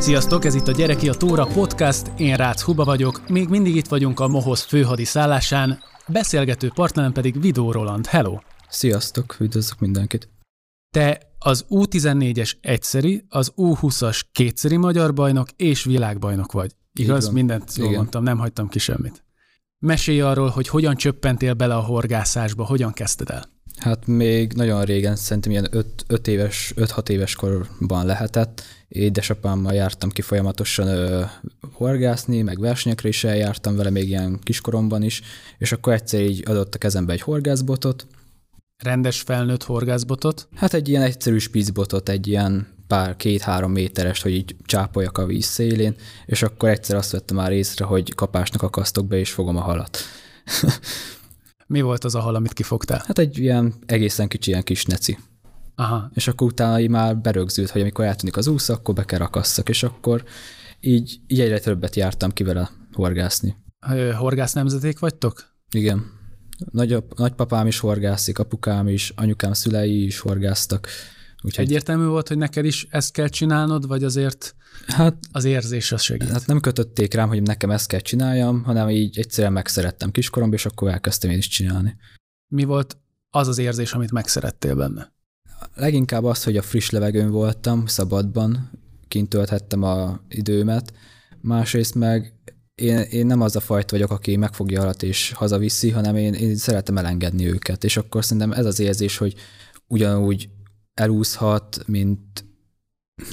Sziasztok, ez itt a Gyereki a Tóra podcast, én Rácz Huba vagyok, még mindig itt vagyunk a Mohoz főhadi szállásán, beszélgető partnerem pedig Vidó Roland. Hello! Sziasztok, üdvözlök mindenkit! Te az U14-es egyszeri, az U20-as kétszeri magyar bajnok és világbajnok vagy. Igaz? Mindent jól Igen. mondtam, nem hagytam ki semmit. Mesélj arról, hogy hogyan csöppentél bele a horgászásba, hogyan kezdted el? Hát még nagyon régen, szerintem ilyen 5 éves, 5-6 éves korban lehetett. Édesapámmal jártam ki folyamatosan ö, horgászni, meg versenyekre is eljártam vele még ilyen kiskoromban is, és akkor egyszer így adott a kezembe egy horgászbotot. Rendes felnőtt horgászbotot? Hát egy ilyen egyszerű spízbotot, egy ilyen pár, két-három méteres, hogy így csápoljak a víz szélén, és akkor egyszer azt vettem már észre, hogy kapásnak akasztok be, és fogom a halat. Mi volt az a hal, amit kifogtál? Hát egy ilyen egészen kicsi, ilyen kis neci. Aha. És akkor utána már berögzült, hogy amikor eltűnik az úsz, akkor be kell rakasszak, és akkor így, így egyre többet jártam ki vele horgászni. Horgász nemzeték vagytok? Igen. Nagyobb, nagypapám is horgászik, apukám is, anyukám szülei is horgáztak. Úgyhogy... Egyértelmű volt, hogy neked is ezt kell csinálnod, vagy azért hát, az érzés az segít? Hát nem kötötték rám, hogy nekem ezt kell csináljam, hanem így egyszerűen megszerettem kiskoromban, és akkor elkezdtem én is csinálni. Mi volt az az érzés, amit megszerettél benne? Leginkább az, hogy a friss levegőn voltam, szabadban, kint tölthettem a időmet, másrészt meg én, én nem az a fajt vagyok, aki megfogja alatt és hazaviszi, hanem én, én szeretem elengedni őket, és akkor szerintem ez az érzés, hogy ugyanúgy elúszhat, mint...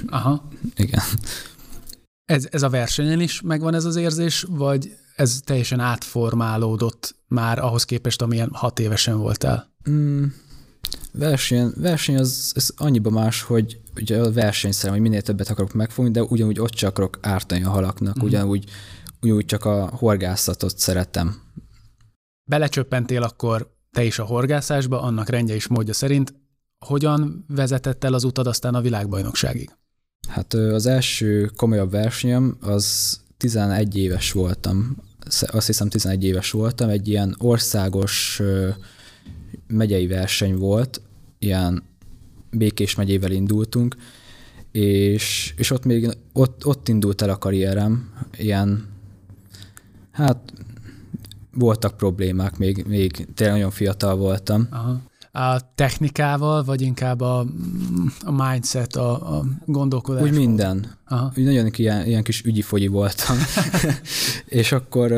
Aha. Igen. Ez, ez a versenyen is megvan ez az érzés, vagy ez teljesen átformálódott már ahhoz képest, amilyen hat évesen voltál? Mm, verseny, verseny az, az annyiba más, hogy ugye a versenyszerem, hogy minél többet akarok megfogni, de ugyanúgy ott csak akarok ártani a halaknak, mm. ugyanúgy, ugyanúgy csak a horgászatot szeretem. Belecsöppentél akkor te is a horgászásba, annak rendje és módja szerint. Hogyan vezetett el az utad aztán a világbajnokságig? Hát az első komolyabb versenyem az 11 éves voltam. Azt hiszem 11 éves voltam. Egy ilyen országos megyei verseny volt, ilyen Békés megyével indultunk, és, és ott még ott, ott indult el a karrierem, ilyen, hát voltak problémák, még, még tényleg nagyon fiatal voltam. Aha a technikával, vagy inkább a, a mindset, a, a gondolkodás? Úgy minden. Aha. Úgy nagyon ilyen, ilyen kis ügyi-fogyi voltam. és akkor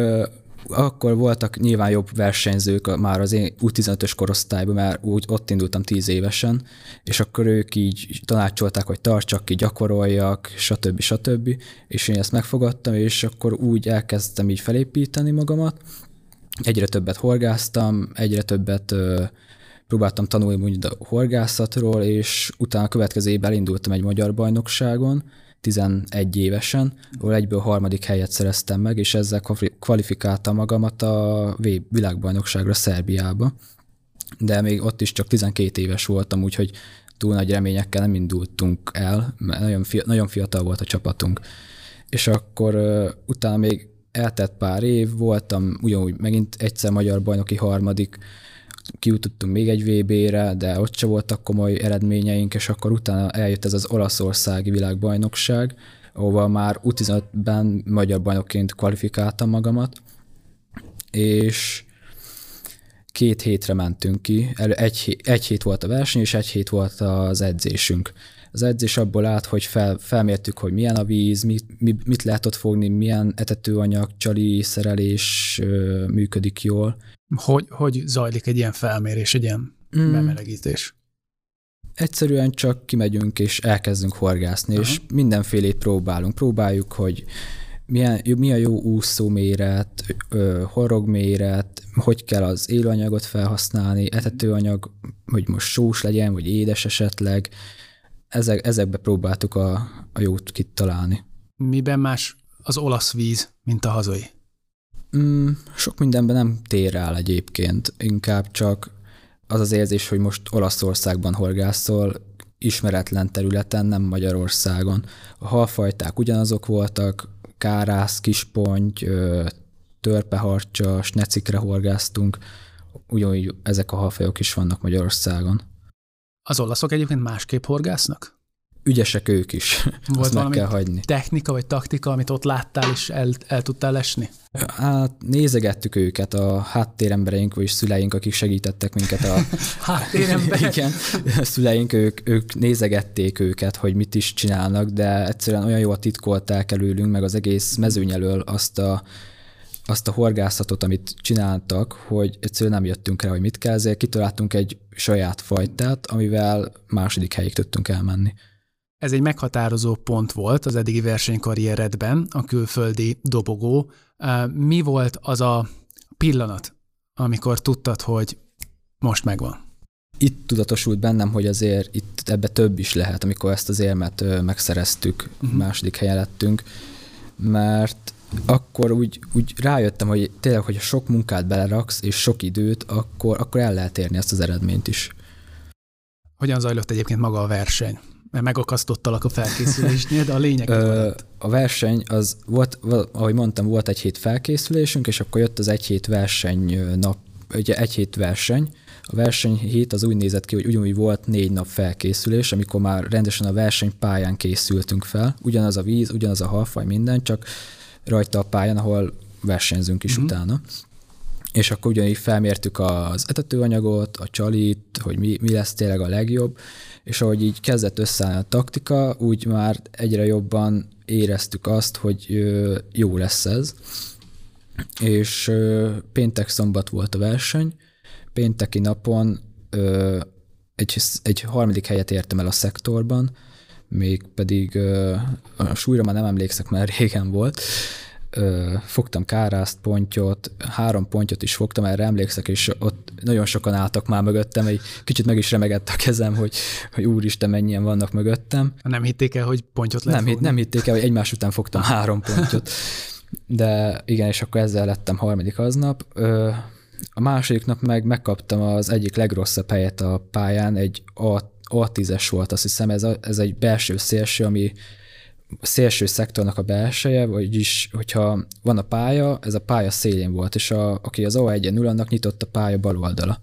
akkor voltak nyilván jobb versenyzők már az én U15-ös korosztályban, mert úgy ott indultam tíz évesen, és akkor ők így tanácsolták, hogy tartsak ki, gyakoroljak, stb. stb. És én ezt megfogadtam, és akkor úgy elkezdtem így felépíteni magamat. Egyre többet horgáztam, egyre többet próbáltam tanulni mondjuk a horgászatról, és utána a következő évben elindultam egy magyar bajnokságon, 11 évesen, ahol egyből harmadik helyet szereztem meg, és ezzel kvalifikáltam magamat a világbajnokságra Szerbiába. De még ott is csak 12 éves voltam, úgyhogy túl nagy reményekkel nem indultunk el, mert nagyon, fi- nagyon fiatal volt a csapatunk. És akkor uh, utána még eltett pár év, voltam ugyanúgy megint egyszer magyar bajnoki harmadik, kijutottunk még egy VB-re, de ott se voltak komoly eredményeink, és akkor utána eljött ez az olaszországi világbajnokság, ahova már U15-ben magyar bajnokként kvalifikáltam magamat, és két hétre mentünk ki, egy, egy hét volt a verseny, és egy hét volt az edzésünk. Az edzés abból állt, hogy fel, felmértük, hogy milyen a víz, mit, mit lehet ott fogni, milyen etetőanyag, csali, szerelés működik jól, hogy, hogy zajlik egy ilyen felmérés, egy ilyen mm. bemelegítés? Egyszerűen csak kimegyünk és elkezdünk horgászni, Aha. és mindenfélét próbálunk. Próbáljuk, hogy milyen, mi a jó úszó méret, horog méret, hogy kell az élőanyagot felhasználni, etetőanyag, hogy most sós legyen, vagy édes esetleg. Ezek, ezekbe próbáltuk a, a jót kitalálni. Miben más az olasz víz, mint a hazai? Mm, sok mindenben nem tér el egyébként, inkább csak az az érzés, hogy most Olaszországban horgászol, ismeretlen területen, nem Magyarországon. A halfajták ugyanazok voltak, kárász, kisponty, törpeharcsa, snecikre horgáztunk, ugyanúgy ezek a halfajok is vannak Magyarországon. Az olaszok egyébként másképp horgásznak? Ügyesek ők is. Volt Azt meg kell hagyni. technika vagy taktika, amit ott láttál és el, el tudtál esni? Hát nézegettük őket, a háttérembereink vagy szüleink, akik segítettek minket a... háttéremberek? Igen, a szüleink, ők, ők nézegették őket, hogy mit is csinálnak, de egyszerűen olyan jól titkolták előlünk, meg az egész mezőny elől azt a azt a horgászatot, amit csináltak, hogy egyszerűen nem jöttünk rá, hogy mit kell, ezért kitaláltunk egy saját fajtát, amivel második helyig tudtunk elmenni. Ez egy meghatározó pont volt az eddigi versenykarrieredben, a külföldi dobogó. Mi volt az a pillanat, amikor tudtad, hogy most megvan? Itt tudatosult bennem, hogy azért itt ebbe több is lehet, amikor ezt az érmet megszereztük, uh-huh. második helyen lettünk, mert akkor úgy, úgy rájöttem, hogy tényleg, hogy sok munkát beleraksz, és sok időt, akkor, akkor el lehet érni ezt az eredményt is. Hogyan zajlott egyébként maga a verseny? Mert megakasztottalak a felkészülésnél, de a lényeg A verseny, az volt, ahogy mondtam, volt egy hét felkészülésünk, és akkor jött az egy hét verseny nap, ugye egy hét verseny, a verseny hét az úgy nézett ki, hogy ugyanúgy volt négy nap felkészülés, amikor már rendesen a versenypályán készültünk fel. Ugyanaz a víz, ugyanaz a halfaj, minden, csak rajta a pályán, ahol versenyzünk is mm-hmm. utána. És akkor ugyanígy felmértük az etetőanyagot, a csalit, hogy mi, mi lesz tényleg a legjobb, és ahogy így kezdett összeállni a taktika, úgy már egyre jobban éreztük azt, hogy jó lesz ez. És péntek-szombat volt a verseny, pénteki napon egy, egy harmadik helyet értem el a szektorban, még pedig a súlyra már nem emlékszek, mert régen volt, fogtam kárászt, pontyot, három pontyot is fogtam, erre emlékszek, és ott nagyon sokan álltak már mögöttem, egy kicsit meg is remegett a kezem, hogy, hogy úristen, mennyien vannak mögöttem. Nem hitték el, hogy pontyot lehet nem, nem hitték el, hogy egymás után fogtam három pontyot. De igen, és akkor ezzel lettem harmadik aznap. A második nap meg megkaptam az egyik legrosszabb helyet a pályán, egy A A10-es volt, azt hiszem, ez, a, ez egy belső szélső, ami szélső szektornak a belseje, vagyis hogyha van a pálya, ez a pálya szélén volt, és a, aki az A1-en ül, annak nyitott a pálya bal oldala.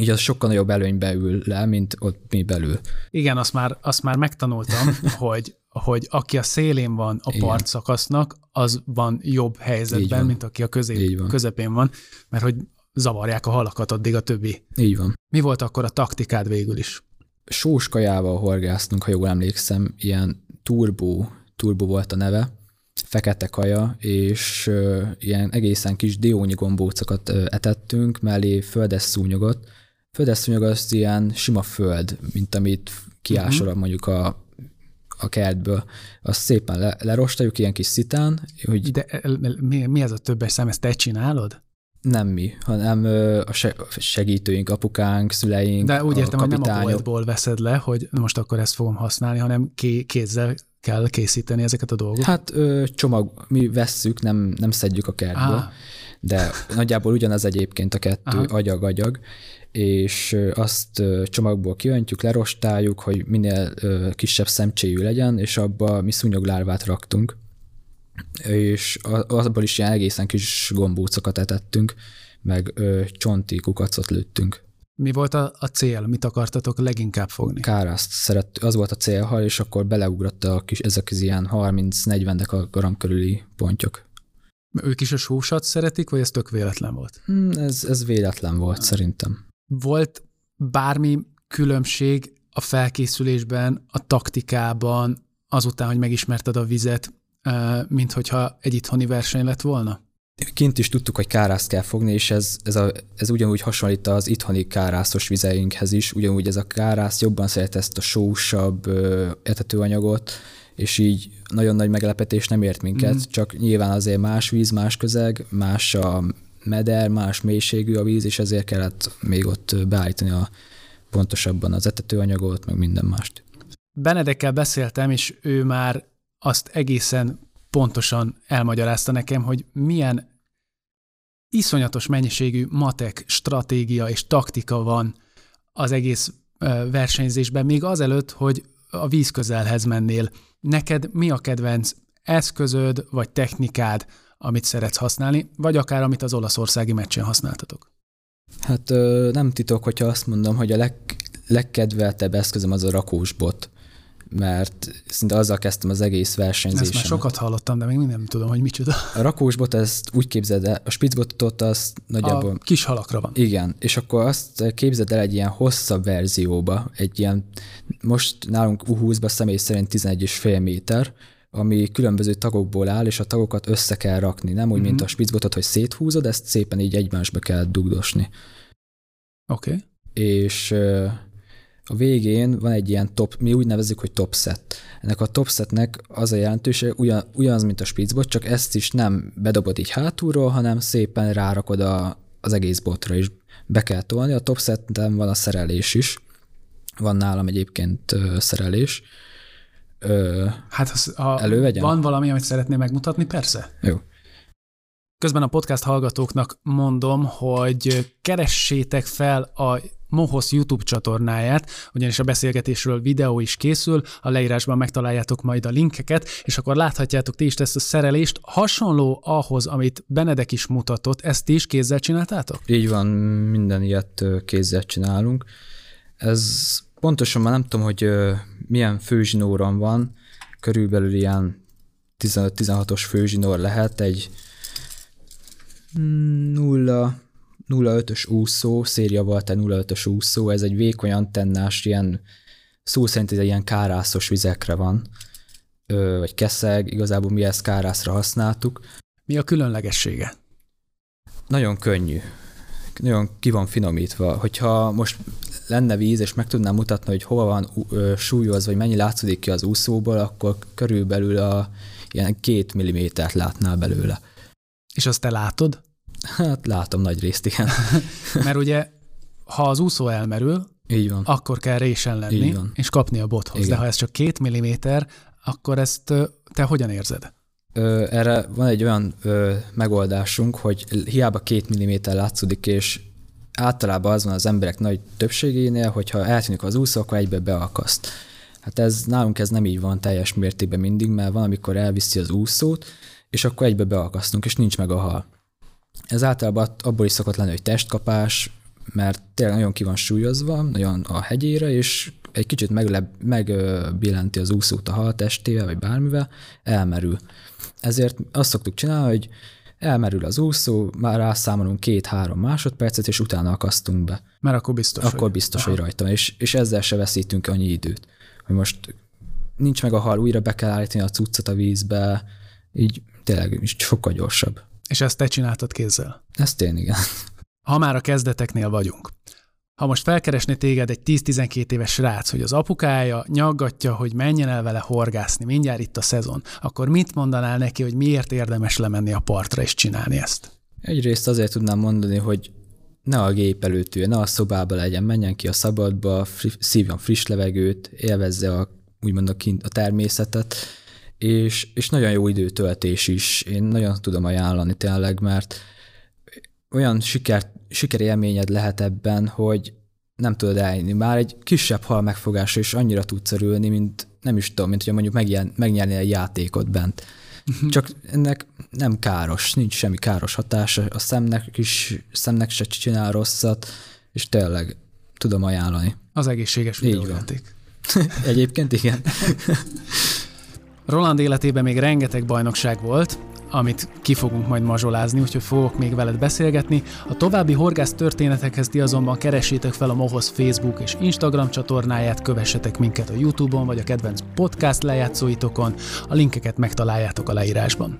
Így az sokkal nagyobb előnybe ül le, mint ott mi belül. Igen, azt már, azt már megtanultam, hogy, hogy aki a szélén van a partszakasznak, az van jobb helyzetben, van. mint aki a közé, van. közepén van, mert hogy zavarják a halakat addig a többi. Így van. Mi volt akkor a taktikád végül is? Sós kajával horgáztunk, ha jól emlékszem, ilyen turbo, turbo volt a neve, fekete kaja, és ilyen egészen kis diónyi gombócokat etettünk, mellé földes szúnyogot. Földes szúnyog az ilyen sima föld, mint amit kiásol uh-huh. mondjuk a a kertből, azt szépen le, lerostaljuk ilyen kis szitán. Hogy... De mi, mi ez a többes szám, ezt te csinálod? Nem mi, hanem a segítőink, apukánk, szüleink, De úgy értem, hogy nem a boltból veszed le, hogy most akkor ezt fogom használni, hanem kézzel kell készíteni ezeket a dolgokat? Hát csomag, mi vesszük, nem, nem szedjük a kertből, ah. de nagyjából ugyanaz egyébként a kettő, agyag-agyag, és azt csomagból kiöntjük, lerostáljuk, hogy minél kisebb szemcséjű legyen, és abba mi szúnyoglárvát raktunk és abból is ilyen egészen kis gombócokat etettünk, meg ö, csonti kukacot lőttünk. Mi volt a, a cél? Mit akartatok leginkább fogni? Kárászt szeret, az volt a célhal, és akkor beleugrott a kis, ezek az ilyen 30-40 gram körüli pontyok. Ők is a sósat szeretik, vagy ez tök véletlen volt? Hmm, ez, ez véletlen volt, szerintem. Volt bármi különbség a felkészülésben, a taktikában, azután, hogy megismerted a vizet, mint hogyha egy itthoni verseny lett volna? Kint is tudtuk, hogy kárászt kell fogni, és ez, ez, a, ez ugyanúgy hasonlít az itthoni kárászos vizeinkhez is, ugyanúgy ez a kárász jobban szeret ezt a sósabb etetőanyagot, és így nagyon nagy meglepetés nem ért minket, mm. csak nyilván azért más víz, más közeg, más a meder, más mélységű a víz, és ezért kellett még ott beállítani a pontosabban az etetőanyagot, meg minden mást. Benedekkel beszéltem, és ő már azt egészen pontosan elmagyarázta nekem, hogy milyen iszonyatos mennyiségű matek, stratégia és taktika van az egész versenyzésben, még azelőtt, hogy a víz közelhez mennél. Neked mi a kedvenc eszközöd vagy technikád, amit szeretsz használni, vagy akár amit az olaszországi meccsen használtatok? Hát nem titok, hogyha azt mondom, hogy a leg, legkedveltebb eszközöm az a rakósbot mert szinte azzal kezdtem az egész versenyzésemet. Ezt már sokat hallottam, de még nem tudom, hogy micsoda. A rakósbot, ezt úgy képzeld el, a spitzbotot az nagyjából... A kis halakra van. Igen, és akkor azt képzeld el egy ilyen hosszabb verzióba, egy ilyen, most nálunk U20-ba személy szerint 11,5 méter, ami különböző tagokból áll, és a tagokat össze kell rakni. Nem úgy, mm-hmm. mint mhm. a spitzbotot, hogy széthúzod, ezt szépen így egymásba kell dugdosni. Oké. Okay. És a végén van egy ilyen top, mi úgy nevezzük, hogy top set. Ennek a top setnek az a jelentőség, ugyan, ugyanaz, mint a spitzbot, csak ezt is nem bedobod így hátulról, hanem szépen rárakod a, az egész botra is. Be kell tolni. A top seten van a szerelés is. Van nálam egyébként ö, szerelés. Ö, hát az, a, elővegyem? van valami, amit szeretném megmutatni, persze. Jó. Közben a podcast hallgatóknak mondom, hogy keressétek fel a Mohosz YouTube csatornáját, ugyanis a beszélgetésről videó is készül, a leírásban megtaláljátok majd a linkeket, és akkor láthatjátok ti is ezt a szerelést. Hasonló ahhoz, amit Benedek is mutatott, ezt is kézzel csináltátok? Így van, minden ilyet kézzel csinálunk. Ez pontosan már nem tudom, hogy milyen főzsinóron van, körülbelül ilyen 15-16-os főzsinór lehet, egy nulla 05-ös úszó, széria volt egy 05-ös úszó, ez egy vékony antennás, ilyen szó szerint ez ilyen kárászos vizekre van, ö, vagy keszeg, igazából mi ezt kárászra használtuk. Mi a különlegessége? Nagyon könnyű. Nagyon ki van finomítva. Hogyha most lenne víz, és meg tudnám mutatni, hogy hova van súlyozva, vagy mennyi látszódik ki az úszóból, akkor körülbelül a ilyen két millimétert látnál belőle. És azt te látod? Hát látom nagy részt, igen. Mert ugye, ha az úszó elmerül, így van. akkor kell résen lenni, és kapni a bothoz. Igen. De ha ez csak két milliméter, akkor ezt te hogyan érzed? Ö, erre van egy olyan ö, megoldásunk, hogy hiába két milliméter látszódik, és általában az van az emberek nagy többségénél, hogyha eltűnik az úszó, akkor egybe beakaszt. Hát ez nálunk ez nem így van teljes mértékben mindig, mert van, amikor elviszi az úszót, és akkor egybe beakasztunk, és nincs meg a hal. Ez általában abból is szokott lenni, hogy testkapás, mert tényleg nagyon ki van súlyozva, nagyon a hegyére, és egy kicsit megbillenti az úszót a hal testével, vagy bármivel, elmerül. Ezért azt szoktuk csinálni, hogy elmerül az úszó, már rászámolunk két-három másodpercet, és utána akasztunk be. Mert akkor biztos, Akkor hogy... biztos, hogy rajta és, és ezzel se veszítünk annyi időt. Hogy most nincs meg a hal, újra be kell állítani a cuccot a vízbe, így tényleg sokkal gyorsabb. És ezt te csináltad kézzel? Ezt én, igen. Ha már a kezdeteknél vagyunk. Ha most felkeresné téged egy 10-12 éves srác, hogy az apukája nyaggatja, hogy menjen el vele horgászni, mindjárt itt a szezon, akkor mit mondanál neki, hogy miért érdemes lemenni a partra és csinálni ezt? Egyrészt azért tudnám mondani, hogy ne a gép előtt ülje, ne a szobába legyen, menjen ki a szabadba, szívjon friss levegőt, élvezze a, úgymond a, kint, a természetet, és, és nagyon jó időtöltés is. Én nagyon tudom ajánlani tényleg, mert olyan siker, sikerélményed lehet ebben, hogy nem tudod eljönni. Már egy kisebb hal megfogásra is annyira tudsz örülni, mint nem is tudom, mint hogy mondjuk megjel, megnyerni egy játékot bent. Mhm. Csak ennek nem káros, nincs semmi káros hatása, a szemnek is, szemnek se csinál rosszat, és tényleg tudom ajánlani. Az egészséges videójáték. Egyébként igen. Roland életében még rengeteg bajnokság volt, amit ki fogunk majd mazsolázni, úgyhogy fogok még veled beszélgetni. A további horgász történetekhez ti azonban keressétek fel a Mohoz Facebook és Instagram csatornáját, kövessetek minket a Youtube-on vagy a kedvenc podcast lejátszóitokon, a linkeket megtaláljátok a leírásban.